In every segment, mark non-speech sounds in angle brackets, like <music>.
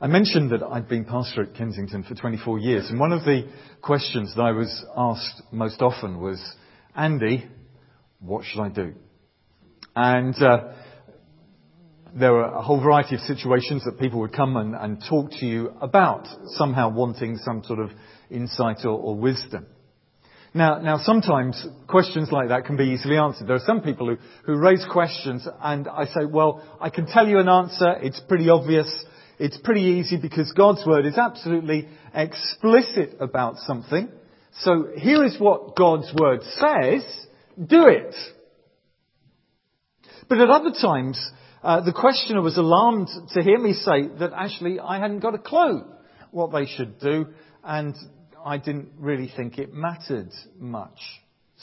I mentioned that I'd been pastor at Kensington for 24 years, and one of the questions that I was asked most often was, Andy, what should I do? And uh, there were a whole variety of situations that people would come and, and talk to you about, somehow wanting some sort of insight or, or wisdom. Now, now, sometimes questions like that can be easily answered. There are some people who, who raise questions and I say, well, I can tell you an answer. It's pretty obvious. It's pretty easy because God's word is absolutely explicit about something. So here is what God's word says. Do it. But at other times, uh, the questioner was alarmed to hear me say that actually I hadn't got a clue what they should do and I didn't really think it mattered much.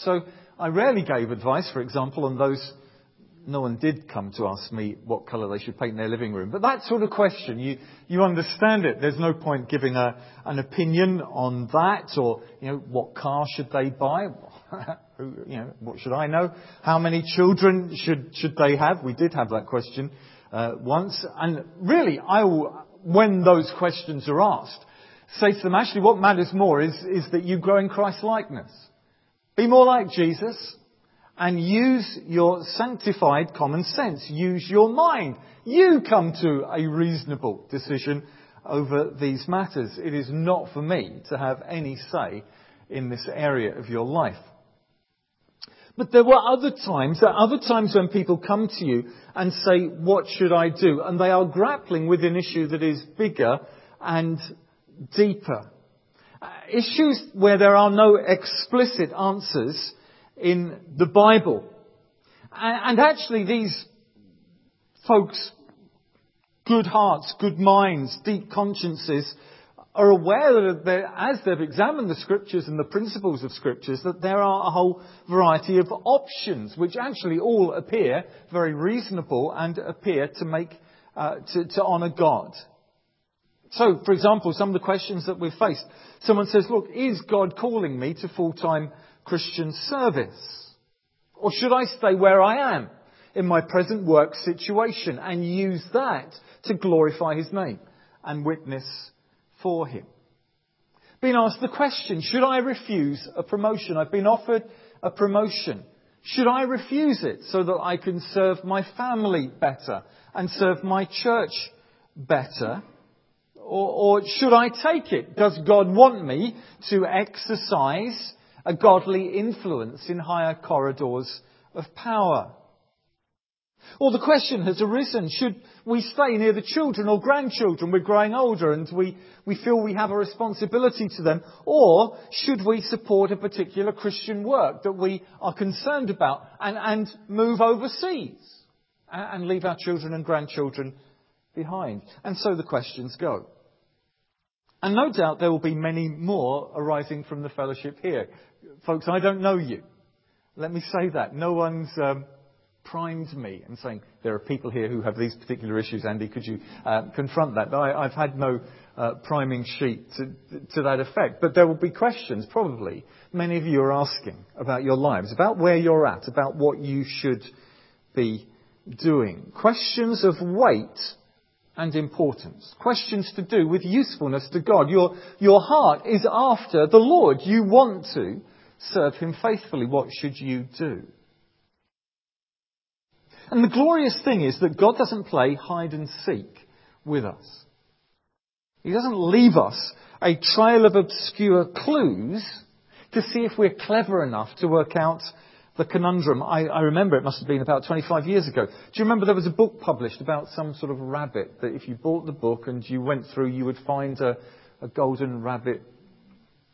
So I rarely gave advice, for example, on those. No one did come to ask me what colour they should paint their living room. But that sort of question, you, you understand it. There's no point giving a, an opinion on that or, you know, what car should they buy? <laughs> you know, what should I know? How many children should, should they have? We did have that question uh, once. And really, I will, when those questions are asked, say to them, actually what matters more is, is that you grow in Christ likeness. Be more like Jesus and use your sanctified common sense. Use your mind. You come to a reasonable decision over these matters. It is not for me to have any say in this area of your life. But there were other times, there are other times when people come to you and say, what should I do? And they are grappling with an issue that is bigger and deeper. Uh, issues where there are no explicit answers in the Bible. And, actually these folks, good hearts, good minds, deep consciences, are aware that as they've examined the scriptures and the principles of scriptures, that there are a whole variety of options, which actually all appear very reasonable and appear to make, uh, to, to honour God. So, for example, some of the questions that we've faced. Someone says, look, is God calling me to full-time Christian service? Or should I stay where I am in my present work situation and use that to glorify His name and witness for Him? Been asked the question, should I refuse a promotion? I've been offered a promotion. Should I refuse it so that I can serve my family better and serve my church better? Or, or should I take it? Does God want me to exercise a godly influence in higher corridors of power? Or the question has arisen, should we stay near the children or grandchildren? We're growing older and we, we feel we have a responsibility to them. Or should we support a particular Christian work that we are concerned about and, and move overseas and, and leave our children and grandchildren behind? And so the questions go. And no doubt there will be many more arising from the fellowship here. Folks, I don't know you. Let me say that. No one's um, primed me and saying, there are people here who have these particular issues, Andy, could you uh, confront that? I, have had no uh, priming sheet to, to that effect. But there will be questions, probably, many of you are asking about your lives, about where you're at, about what you should be doing. Questions of weight and importance. Questions to do with usefulness to God. Your, your heart is after the Lord. You want to serve Him faithfully. What should you do? And the glorious thing is that God doesn't play hide and seek with us. He doesn't leave us a trail of obscure clues to see if we're clever enough to work out the conundrum. I, I, remember it must have been about 25 years ago. Do you remember there was a book published about some sort of rabbit that if you bought the book and you went through, you would find a, a golden rabbit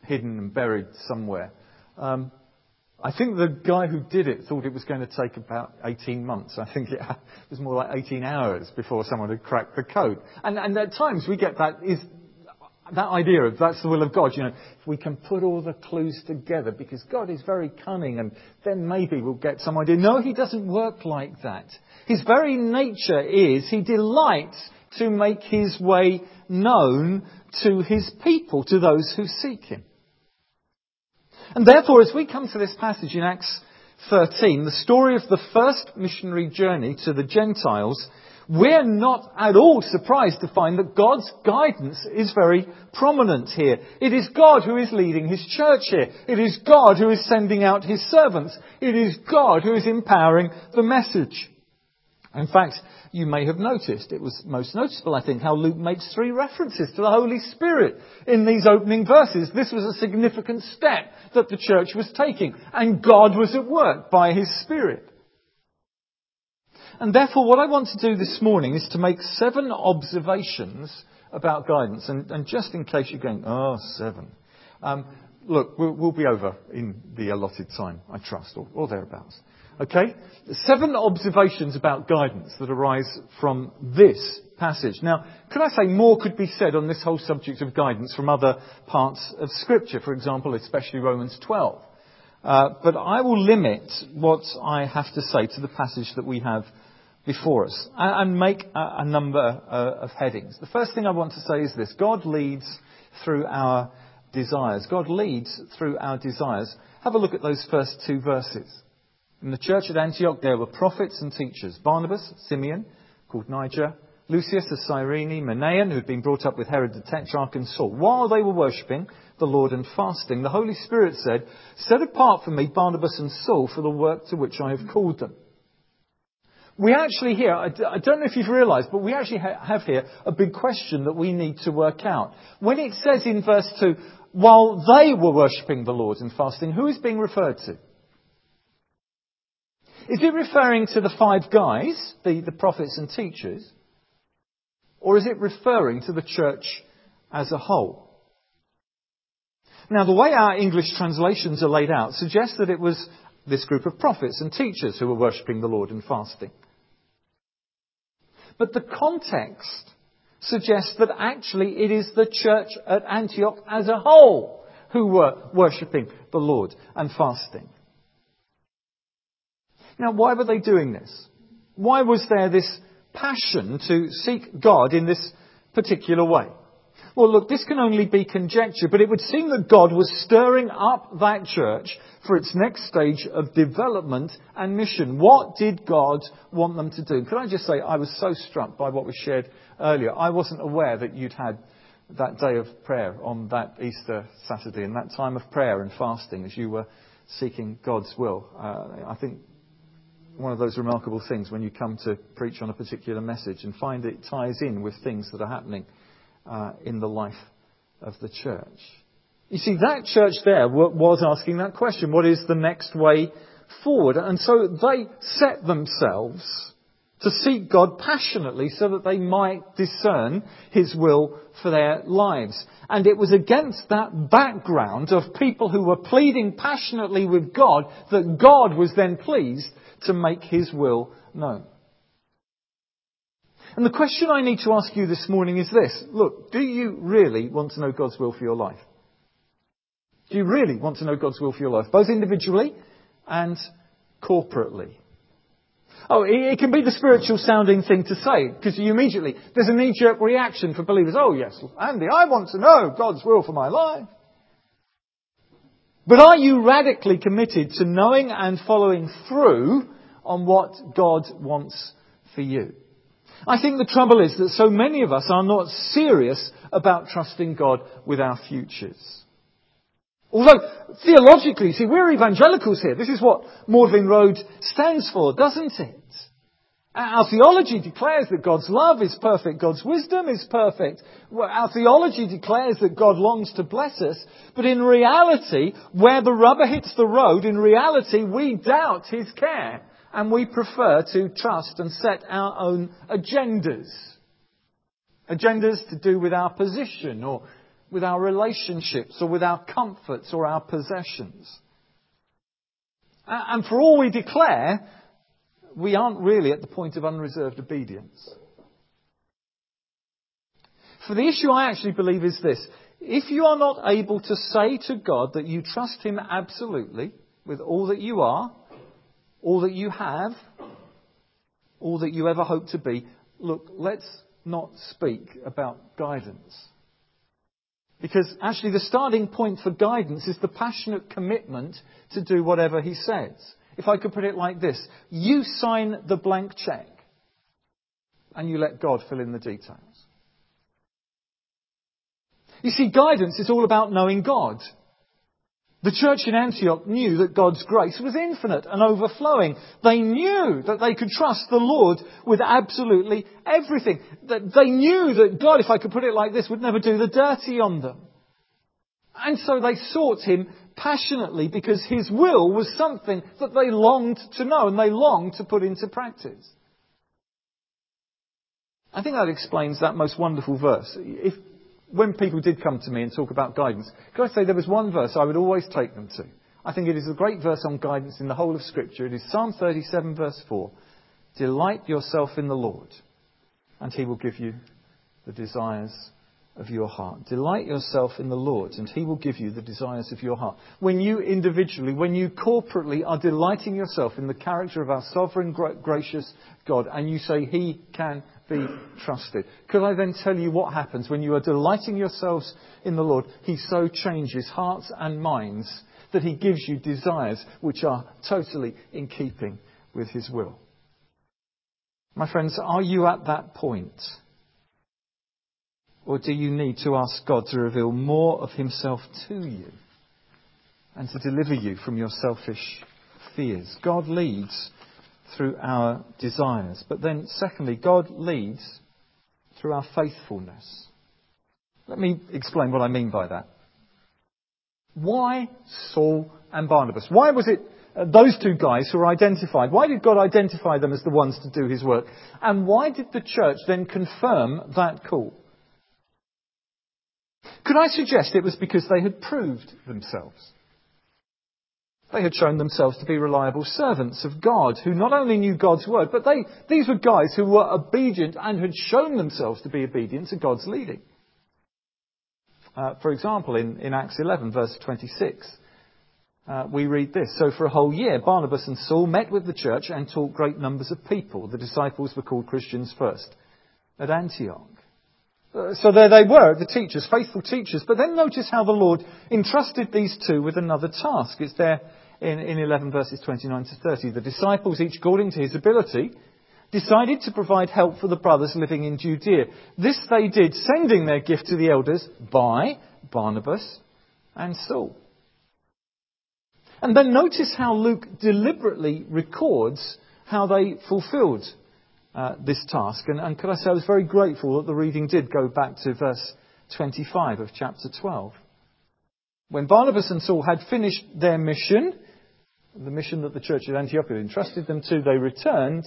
hidden and buried somewhere? Um, I think the guy who did it thought it was going to take about 18 months. I think it <laughs> was more like 18 hours before someone had cracked the code. And, and at times we get that is that idea of that's the will of God, you know, if we can put all the clues together, because God is very cunning and then maybe we'll get some idea. No, He doesn't work like that. His very nature is He delights to make His way known to His people, to those who seek Him. And therefore, as we come to this passage in Acts 13, the story of the first missionary journey to the Gentiles, we're not at all surprised to find that God's guidance is very prominent here. It is God who is leading His church here. It is God who is sending out His servants. It is God who is empowering the message. In fact, you may have noticed, it was most noticeable, I think, how Luke makes three references to the Holy Spirit in these opening verses. This was a significant step that the church was taking, and God was at work by His Spirit. And therefore, what I want to do this morning is to make seven observations about guidance. And, and just in case you're going, oh, seven. Um, look, we'll, we'll, be over in the allotted time, I trust, or, or thereabouts. Okay? Seven observations about guidance that arise from this passage. Now, could I say more could be said on this whole subject of guidance from other parts of Scripture, for example, especially Romans 12. Uh, but I will limit what I have to say to the passage that we have before us and make a number uh, of headings. The first thing I want to say is this God leads through our desires. God leads through our desires. Have a look at those first two verses. In the church at Antioch, there were prophets and teachers Barnabas, Simeon, called Niger, Lucius of Cyrene, Manaen, who had been brought up with Herod the Tetrarch, and Saul. While they were worshipping the Lord and fasting, the Holy Spirit said, Set apart for me Barnabas and Saul for the work to which I have called them. We actually here, I don't know if you've realized, but we actually have here a big question that we need to work out. When it says in verse 2, while they were worshipping the Lord and fasting, who is being referred to? Is it referring to the five guys, the, the prophets and teachers? Or is it referring to the church as a whole? Now, the way our English translations are laid out suggests that it was this group of prophets and teachers who were worshipping the Lord and fasting. But the context suggests that actually it is the church at Antioch as a whole who were worshipping the Lord and fasting. Now, why were they doing this? Why was there this passion to seek God in this particular way? Well, look, this can only be conjecture, but it would seem that God was stirring up that church for its next stage of development and mission. What did God want them to do? Could I just say, I was so struck by what was shared earlier. I wasn't aware that you'd had that day of prayer on that Easter Saturday and that time of prayer and fasting as you were seeking God's will. Uh, I think one of those remarkable things when you come to preach on a particular message and find it ties in with things that are happening uh, in the life of the church. You see, that church there was asking that question what is the next way forward? And so they set themselves to seek God passionately so that they might discern His will for their lives. And it was against that background of people who were pleading passionately with God that God was then pleased to make His will known. And the question I need to ask you this morning is this. Look, do you really want to know God's will for your life? Do you really want to know God's will for your life? Both individually and corporately. Oh, it can be the spiritual sounding thing to say, because you immediately, there's a knee-jerk reaction for believers. Oh yes, Andy, I want to know God's will for my life. But are you radically committed to knowing and following through on what God wants for you? I think the trouble is that so many of us are not serious about trusting God with our futures. Although, theologically, see, we're evangelicals here. This is what Magdalen Road stands for, doesn't it? Our theology declares that God's love is perfect, God's wisdom is perfect. Our theology declares that God longs to bless us, but in reality, where the rubber hits the road, in reality, we doubt His care and we prefer to trust and set our own agendas. Agendas to do with our position or with our relationships or with our comforts or our possessions. And for all we declare, we aren't really at the point of unreserved obedience. For the issue I actually believe is this. If you are not able to say to God that you trust Him absolutely with all that you are, all that you have, all that you ever hope to be, look, let's not speak about guidance. Because actually, the starting point for guidance is the passionate commitment to do whatever he says. If I could put it like this you sign the blank check. and you let God fill in the details. You see, guidance is all about knowing God. The church in Antioch knew that God's grace was infinite and overflowing. They knew that they could trust the Lord with absolutely everything. They knew that God, if I could put it like this, would never do the dirty on them. And so they sought Him passionately because His will was something that they longed to know and they longed to put into practice. I think that explains that most wonderful verse. If, when people did come to me and talk about guidance, could I say there was one verse I would always take them to? I think it is a great verse on guidance in the whole of Scripture. It is Psalm 37, verse 4. Delight yourself in the Lord, and He will give you the desires of your heart. Delight yourself in the Lord, and He will give you the desires of your heart. When you individually, when you corporately are delighting yourself in the character of our sovereign, gracious God, and you say He can be trusted. Could I then tell you what happens when you are delighting yourselves in the Lord? He so changes hearts and minds that He gives you desires which are totally in keeping with His will. My friends, are you at that point? Or do you need to ask God to reveal more of Himself to you and to deliver you from your selfish fears? God leads through our desires. But then, secondly, God leads through our faithfulness. Let me explain what I mean by that. Why Saul and Barnabas? Why was it uh, those two guys who were identified? Why did God identify them as the ones to do his work? And why did the church then confirm that call? Could I suggest it was because they had proved themselves? They had shown themselves to be reliable servants of God who not only knew God's word, but they, these were guys who were obedient and had shown themselves to be obedient to God's leading. Uh, for example, in, in, Acts 11, verse 26, uh, we read this. So for a whole year, Barnabas and Saul met with the church and taught great numbers of people. The disciples were called Christians first at Antioch. Uh, so there they were, the teachers, faithful teachers. But then notice how the Lord entrusted these two with another task. It's there in, in 11 verses 29 to 30. The disciples, each according to his ability, decided to provide help for the brothers living in Judea. This they did, sending their gift to the elders by Barnabas and Saul. And then notice how Luke deliberately records how they fulfilled this task. And, and could I say I was very grateful that the reading did go back to verse 25 of chapter 12. When Barnabas and Saul had finished their mission, the mission that the church at Antioch had entrusted them to, they returned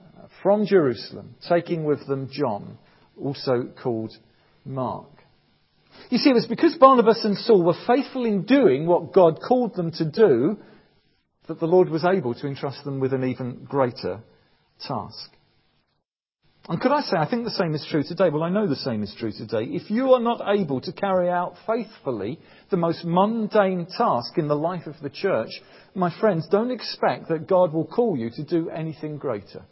uh, from Jerusalem, taking with them John, also called Mark. You see, it was because Barnabas and Saul were faithful in doing what God called them to do that the Lord was able to entrust them with an even greater task. And could I say, I think the same is true today. Well, I know the same is true today. If you are not able to carry out faithfully the most mundane task in the life of the church, my friends, don't expect that God will call you to do anything greater.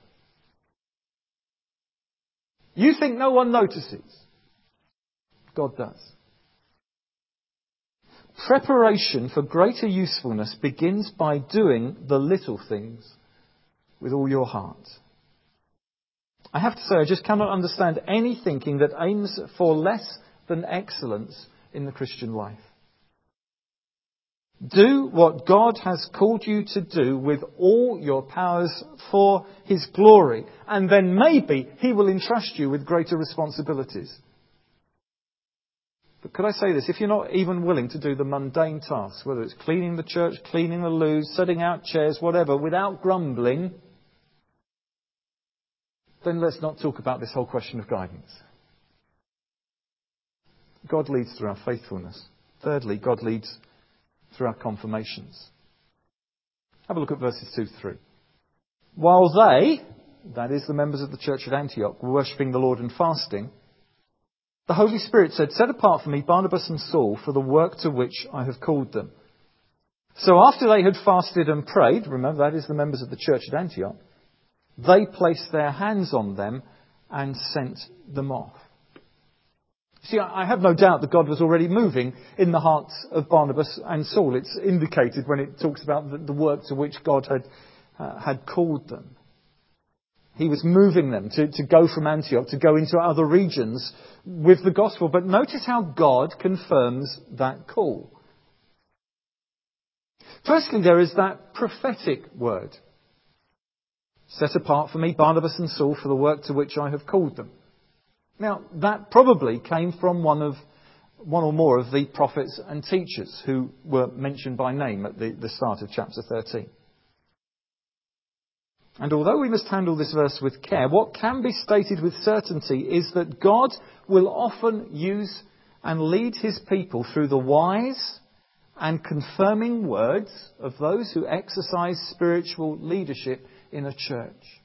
You think no one notices. God does. Preparation for greater usefulness begins by doing the little things with all your heart. I have to say, I just cannot understand any thinking that aims for less than excellence in the Christian life. Do what God has called you to do with all your powers for His glory, and then maybe He will entrust you with greater responsibilities. But could I say this? If you're not even willing to do the mundane tasks, whether it's cleaning the church, cleaning the loo, setting out chairs, whatever, without grumbling, then let's not talk about this whole question of guidance. God leads through our faithfulness. Thirdly, God leads through our confirmations. Have a look at verses 2 to 3. While they, that is the members of the church at Antioch, were worshipping the Lord and fasting, the Holy Spirit said, Set apart for me Barnabas and Saul for the work to which I have called them. So after they had fasted and prayed, remember that is the members of the church at Antioch, they placed their hands on them and sent them off. See, I have no doubt that God was already moving in the hearts of Barnabas and Saul. It's indicated when it talks about the, work to which God had, uh, had called them. He was moving them to, to go from Antioch, to go into other regions with the gospel. But notice how God confirms that call. Firstly, there is that prophetic word. Set apart for me Barnabas and Saul for the work to which I have called them. Now, that probably came from one of one or more of the prophets and teachers who were mentioned by name at the, the start of chapter 13. And although we must handle this verse with care, what can be stated with certainty is that God will often use and lead his people through the wise and confirming words of those who exercise spiritual leadership in a church.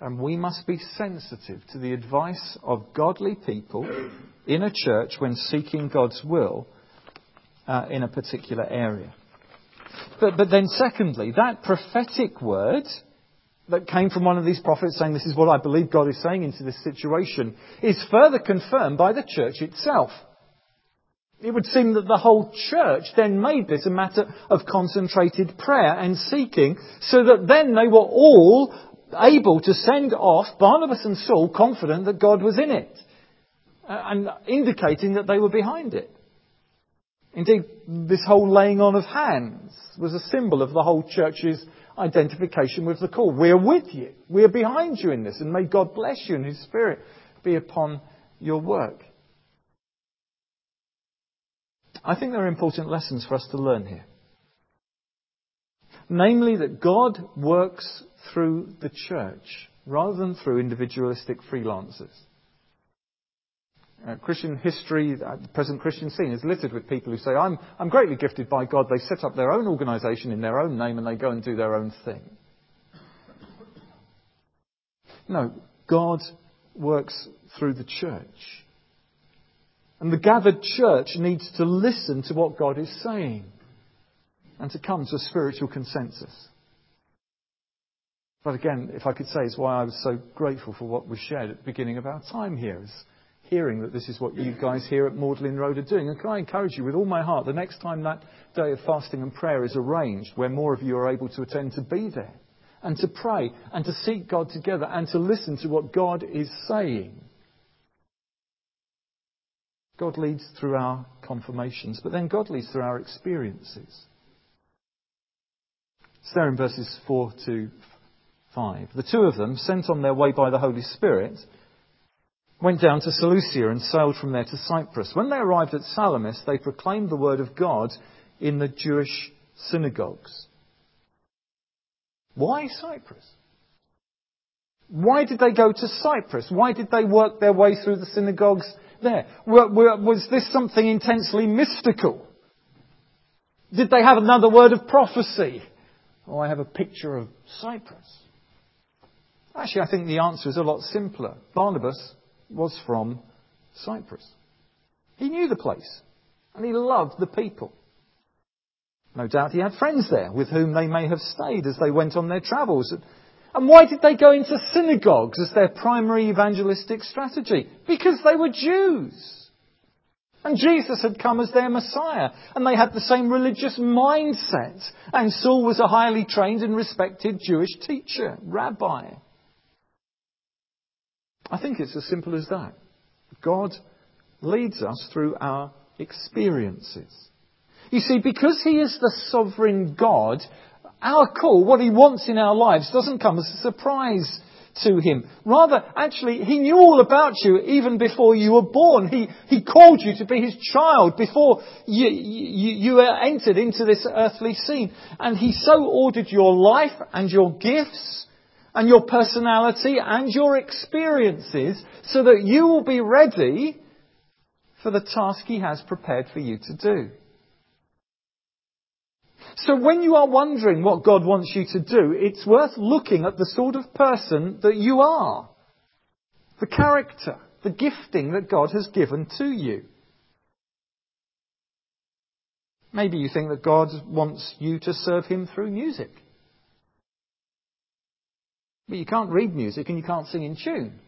And we must be sensitive to the advice of godly people in a church when seeking God's will uh, in a particular area. But, but then, secondly, that prophetic word that came from one of these prophets saying, This is what I believe God is saying into this situation, is further confirmed by the church itself. It would seem that the whole church then made this a matter of concentrated prayer and seeking, so that then they were all able to send off Barnabas and Saul confident that God was in it, uh, and indicating that they were behind it. Indeed, this whole laying on of hands was a symbol of the whole church's identification with the call. We're with you. We're behind you in this, and may God bless you and His Spirit be upon your work. I think there are important lessons for us to learn here. Namely, that God works through the church rather than through individualistic freelancers. Uh, Christian history, uh, the present Christian scene is littered with people who say, I'm, I'm greatly gifted by God. They set up their own organization in their own name and they go and do their own thing. No, God works through the church. And the gathered church needs to listen to what God is saying and to come to a spiritual consensus. But again, if I could say, it's why I was so grateful for what was shared at the beginning of our time here, hearing that this is what you guys here at Magdalen Road are doing. And can I encourage you with all my heart, the next time that day of fasting and prayer is arranged, where more of you are able to attend, to be there and to pray and to seek God together and to listen to what God is saying. God leads through our confirmations, but then God leads through our experiences. It's there in verses 4 to 5. The two of them, sent on their way by the Holy Spirit, went down to Seleucia and sailed from there to Cyprus. When they arrived at Salamis, they proclaimed the word of God in the Jewish synagogues. Why Cyprus? Why did they go to Cyprus? Why did they work their way through the synagogues there? Was this something intensely mystical? Did they have another word of prophecy? Oh, I have a picture of Cyprus. Actually, I think the answer is a lot simpler. Barnabas was from Cyprus. He knew the place and he loved the people. No doubt he had friends there with whom they may have stayed as they went on their travels. And why did they go into synagogues as their primary evangelistic strategy? Because they were Jews. And Jesus had come as their Messiah, and they had the same religious mindset. And Saul was a highly trained and respected Jewish teacher, rabbi. I think it's as simple as that. God leads us through our experiences. You see, because He is the sovereign God, our call, what He wants in our lives, doesn't come as a surprise to Him. Rather, actually, He knew all about you even before you were born. He, he called you to be His child before you, you, you entered into this earthly scene. And He so ordered your life and your gifts and your personality and your experiences so that you will be ready for the task He has prepared for you to do. So when you are wondering what God wants you to do, it's worth looking at the sort of person that you are. The character, the gifting that God has given to you. Maybe you think that God wants you to serve Him through music. But you can't read music and you can't sing in tune.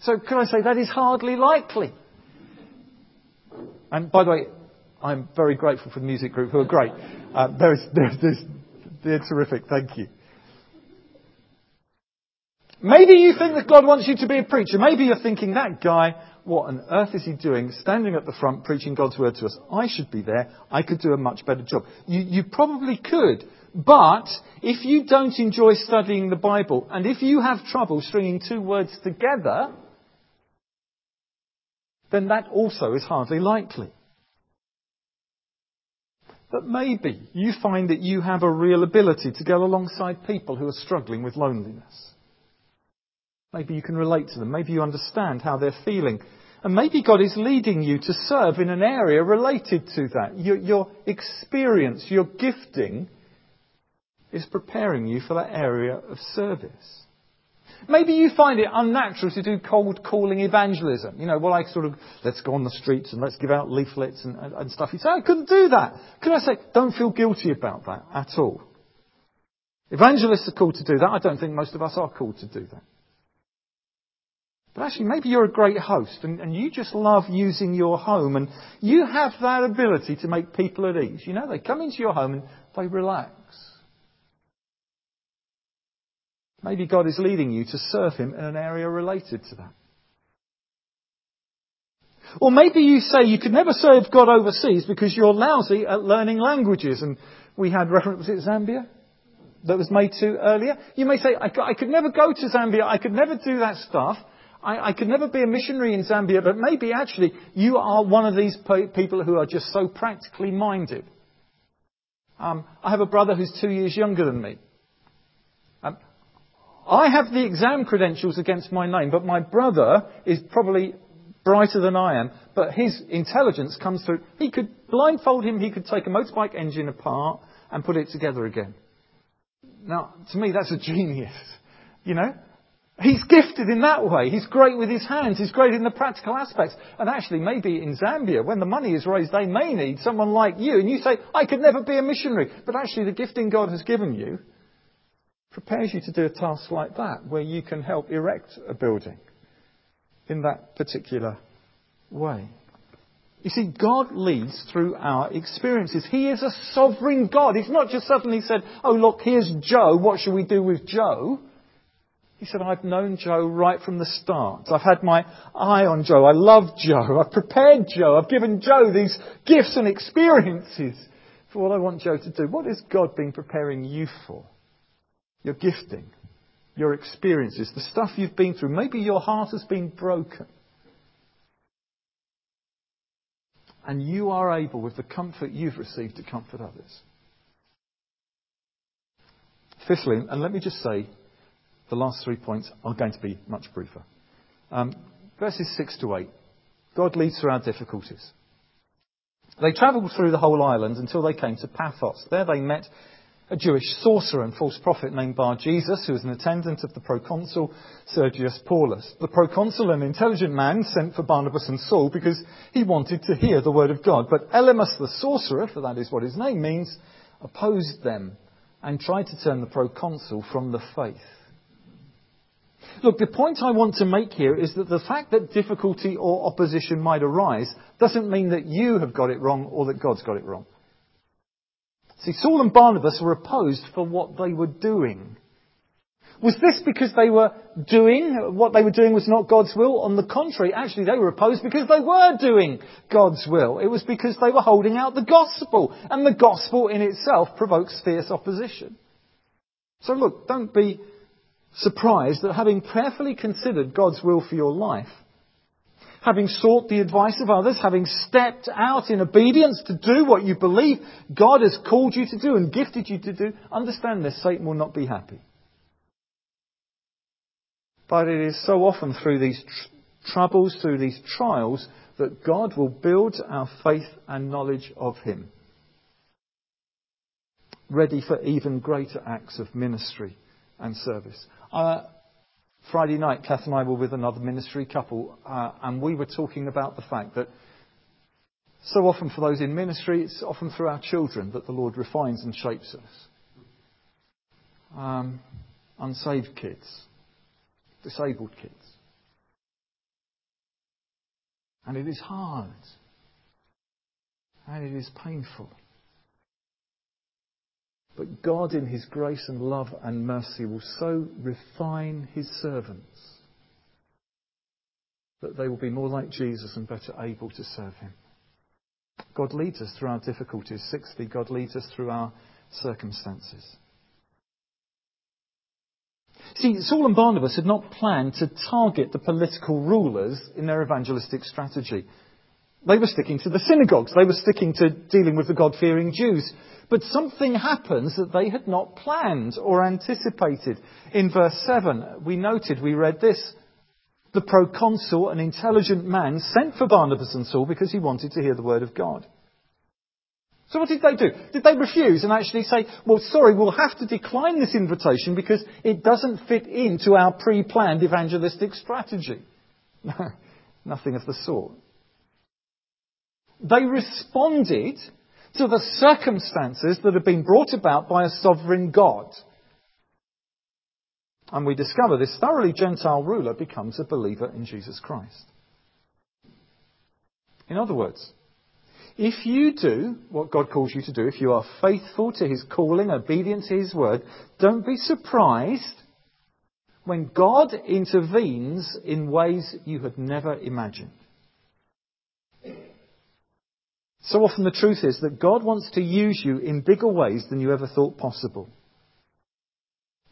So can I say that is hardly likely? And by the way, I'm very grateful for the music group who are great. Uh, they're terrific. Thank you. Maybe you think that God wants you to be a preacher. Maybe you're thinking, that guy, what on earth is he doing standing at the front preaching God's word to us? I should be there. I could do a much better job. You, you probably could. But if you don't enjoy studying the Bible and if you have trouble stringing two words together, then that also is hardly likely. But maybe you find that you have a real ability to go alongside people who are struggling with loneliness. Maybe you can relate to them. Maybe you understand how they're feeling. And maybe God is leading you to serve in an area related to that. Your, your experience, your gifting is preparing you for that area of service. Maybe you find it unnatural to do cold calling evangelism. You know, well, I sort of, let's go on the streets and let's give out leaflets and, and, and stuff. You say, I couldn't do that. Can I say, don't feel guilty about that at all. Evangelists are called to do that. I don't think most of us are called to do that. But actually, maybe you're a great host and, and, you just love using your home and you have that ability to make people at ease. You know, they come into your home and they relax. Maybe God is leading you to serve Him in an area related to that. Or maybe you say you could never serve God overseas because you're lousy at learning languages. And we had reference, was it Zambia? That was made to earlier. You may say, I, I could never go to Zambia. I could never do that stuff. I, I, could never be a missionary in Zambia. But maybe actually you are one of these people who are just so practically minded. Um, I have a brother who's two years younger than me. I have the exam credentials against my name, but my brother is probably brighter than I am, but his intelligence comes through. He could blindfold him, he could take a motorbike engine apart and put it together again. Now, to me, that's a genius. You know? He's gifted in that way. He's great with his hands. He's great in the practical aspects. And actually, maybe in Zambia, when the money is raised, they may need someone like you. And you say, I could never be a missionary. But actually, the gifting God has given you prepares you to do a task like that, where you can help erect a building in that particular way. You see, God leads through our experiences. He is a sovereign God. He's not just suddenly said, oh look, here's Joe, what shall we do with Joe? He said, I've known Joe right from the start. I've had my eye on Joe. I love Joe. I've prepared Joe. I've given Joe these gifts and experiences for what I want Joe to do. What has God been preparing you for? Your gifting, your experiences, the stuff you've been through. Maybe your heart has been broken. And you are able, with the comfort you've received, to comfort others. Fifthly, and let me just say, the last three points are going to be much briefer. Um, verses 6 to 8. God leads through our difficulties. They travelled through the whole island until they came to Paphos. There they met a Jewish sorcerer and false prophet named Bar Jesus, who was an attendant of the proconsul Sergius Paulus. The proconsul, an intelligent man, sent for Barnabas and Saul because he wanted to hear the word of God. But Elymas the sorcerer, for that is what his name means, opposed them and tried to turn the proconsul from the faith. Look, the point I want to make here is that the fact that difficulty or opposition might arise doesn't mean that you have got it wrong or that God's got it wrong. See, Saul and Barnabas were opposed for what they were doing. Was this because they were doing, what they were doing was not God's will? On the contrary, actually they were opposed because they were doing God's will. It was because they were holding out the gospel. And the gospel in itself provokes fierce opposition. So look, don't be surprised that having prayerfully considered God's will for your life, having sought the advice of others, having stepped out in obedience to do what you believe God has called you to do and gifted you to do, understand this, Satan will not be happy. But it is so often through these tr- troubles, through these trials, that God will build our faith and knowledge of Him, ready for even greater acts of ministry and service. Uh, Friday night, Kath and I were with another ministry couple, uh, and we were talking about the fact that so often for those in ministry, it's often through our children that the Lord refines and shapes us. Um, unsaved kids, disabled kids. And it is hard. And it is painful. But God, in His grace and love and mercy, will so refine His servants that they will be more like Jesus and better able to serve Him. God leads us through our difficulties. Sixthly, God leads us through our circumstances. See, Saul and Barnabas had not planned to target the political rulers in their evangelistic strategy. They were sticking to the synagogues. They were sticking to dealing with the God-fearing Jews. But something happens that they had not planned or anticipated. In verse 7, we noted, we read this, the proconsul, an intelligent man, sent for Barnabas and Saul because he wanted to hear the word of God. So what did they do? Did they refuse and actually say, well, sorry, we'll have to decline this invitation because it doesn't fit into our pre-planned evangelistic strategy? No, <laughs> Nothing of the sort. They responded to the circumstances that had been brought about by a sovereign God. And we discover this thoroughly Gentile ruler becomes a believer in Jesus Christ. In other words, if you do what God calls you to do, if you are faithful to His calling, obedient to His word, don't be surprised when God intervenes in ways you had never imagined. So often the truth is that God wants to use you in bigger ways than you ever thought possible.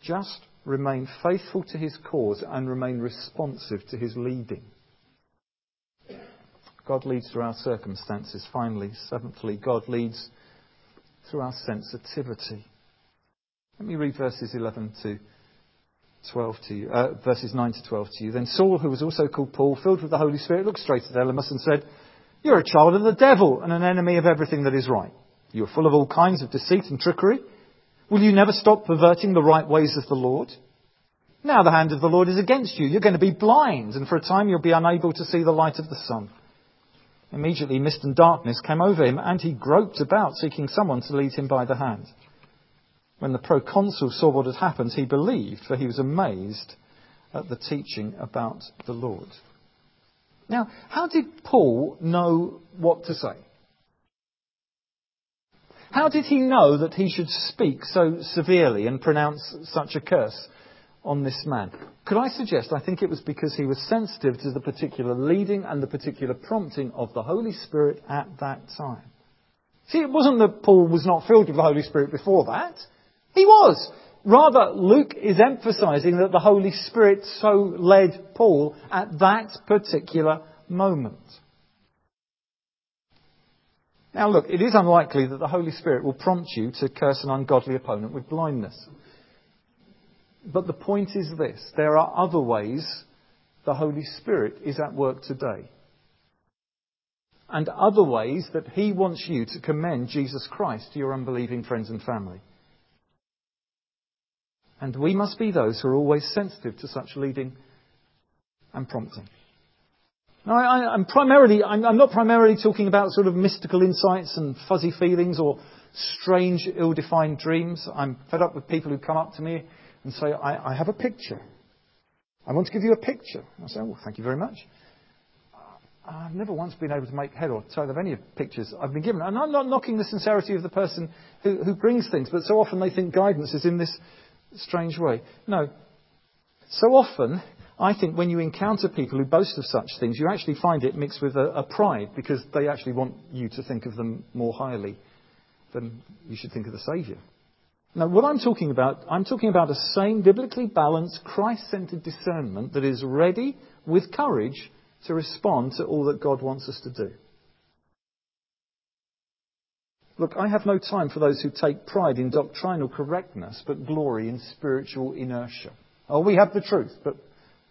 Just remain faithful to his cause and remain responsive to his leading. God leads through our circumstances. Finally, seventhly, God leads through our sensitivity. Let me read verses 11 to 12 to you, uh, verses 9 to 12 to you. Then Saul, who was also called Paul, filled with the Holy Spirit, looked straight at Elymas and said, You're a child of the devil and an enemy of everything that is right. You are full of all kinds of deceit and trickery. Will you never stop perverting the right ways of the Lord? Now the hand of the Lord is against you. You're going to be blind, and for a time you'll be unable to see the light of the sun. Immediately mist and darkness came over him, and he groped about, seeking someone to lead him by the hand. When the proconsul saw what had happened, he believed, for he was amazed at the teaching about the Lord. Now, how did Paul know what to say? How did he know that he should speak so severely and pronounce such a curse on this man? Could I suggest, I think it was because he was sensitive to the particular leading and the particular prompting of the Holy Spirit at that time. See, it wasn't that Paul was not filled with the Holy Spirit before that. He was. Rather, Luke is emphasizing that the Holy Spirit so led Paul at that particular moment. Now look, it is unlikely that the Holy Spirit will prompt you to curse an ungodly opponent with blindness. But the point is this there are other ways the Holy Spirit is at work today. And other ways that He wants you to commend Jesus Christ to your unbelieving friends and family. And we must be those who are always sensitive to such leading and prompting. Now, I, am primarily, I'm, I'm not primarily talking about sort of mystical insights and fuzzy feelings or strange, ill-defined dreams. I'm fed up with people who come up to me and say, I, I have a picture. I want to give you a picture. I say, well, thank you very much. I've never once been able to make head or tail of any pictures I've been given. And I'm not knocking the sincerity of the person who, who brings things, but so often they think guidance is in this strange way. No. So often I think when you encounter people who boast of such things, you actually find it mixed with a, a pride because they actually want you to think of them more highly than you should think of the Saviour. Now, what I'm talking about, I'm talking about a sane, biblically balanced, Christ centered discernment that is ready with courage to respond to all that God wants us to do. Look, I have no time for those who take pride in doctrinal correctness but glory in spiritual inertia. Oh, we have the truth, but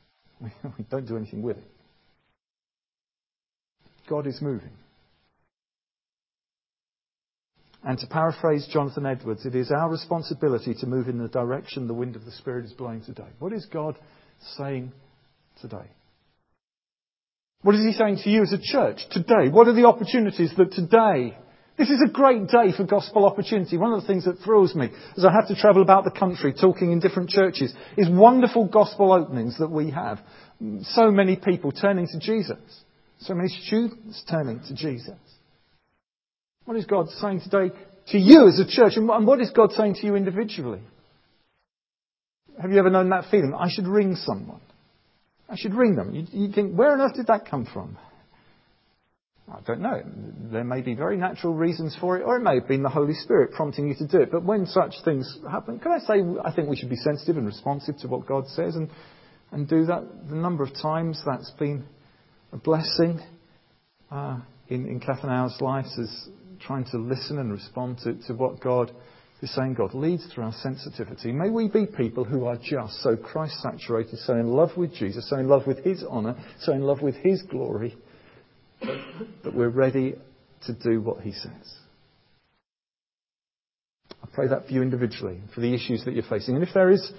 <laughs> we, don't do anything with it. God is moving. And to paraphrase Jonathan Edwards, it is our responsibility to move in the direction the wind of the Spirit is blowing today. What is God saying today? What is He saying to you as a church today? What are the opportunities that today this is a great day for gospel opportunity. One of the things that thrills me as I have to travel about the country talking in different churches is wonderful gospel openings that we have. So many people turning to Jesus. So many students turning to Jesus. What is God saying today to you as a church. And what is God saying to you individually? Have you ever known that feeling? I should ring someone. I should ring them. You, you think, where on earth did that come from? I don't know. There may be very natural reasons for it, or it may have been the Holy Spirit prompting you to do it. But when such things happen, can I say I think we should be sensitive and responsive to what God says and, and do that? The number of times that's been a blessing uh, in, in Kath and our's lives is trying to listen and respond to, to what God is saying. God leads through our sensitivity. May we be people who are just so Christ saturated, so in love with Jesus, so in love with His honour, so in love with His glory that we're ready to do what He says. I pray that for you individually, for the issues that you're facing. And if there is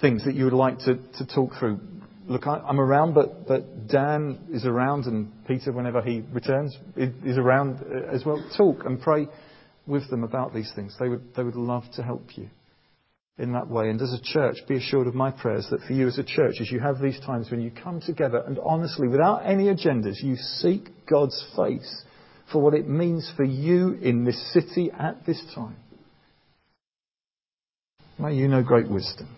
things that you would like to, to talk through, look, I, am around, but, but Dan is around, and Peter, whenever he returns, is around uh, as well. Talk and pray with them about these things. They would, they would love to help you in that way. And as a church, be assured of my prayers that for you as a church, as you have these times when you come together and honestly, without any agendas, you seek God's face for what it means for you in this city at this time. May you know great wisdom.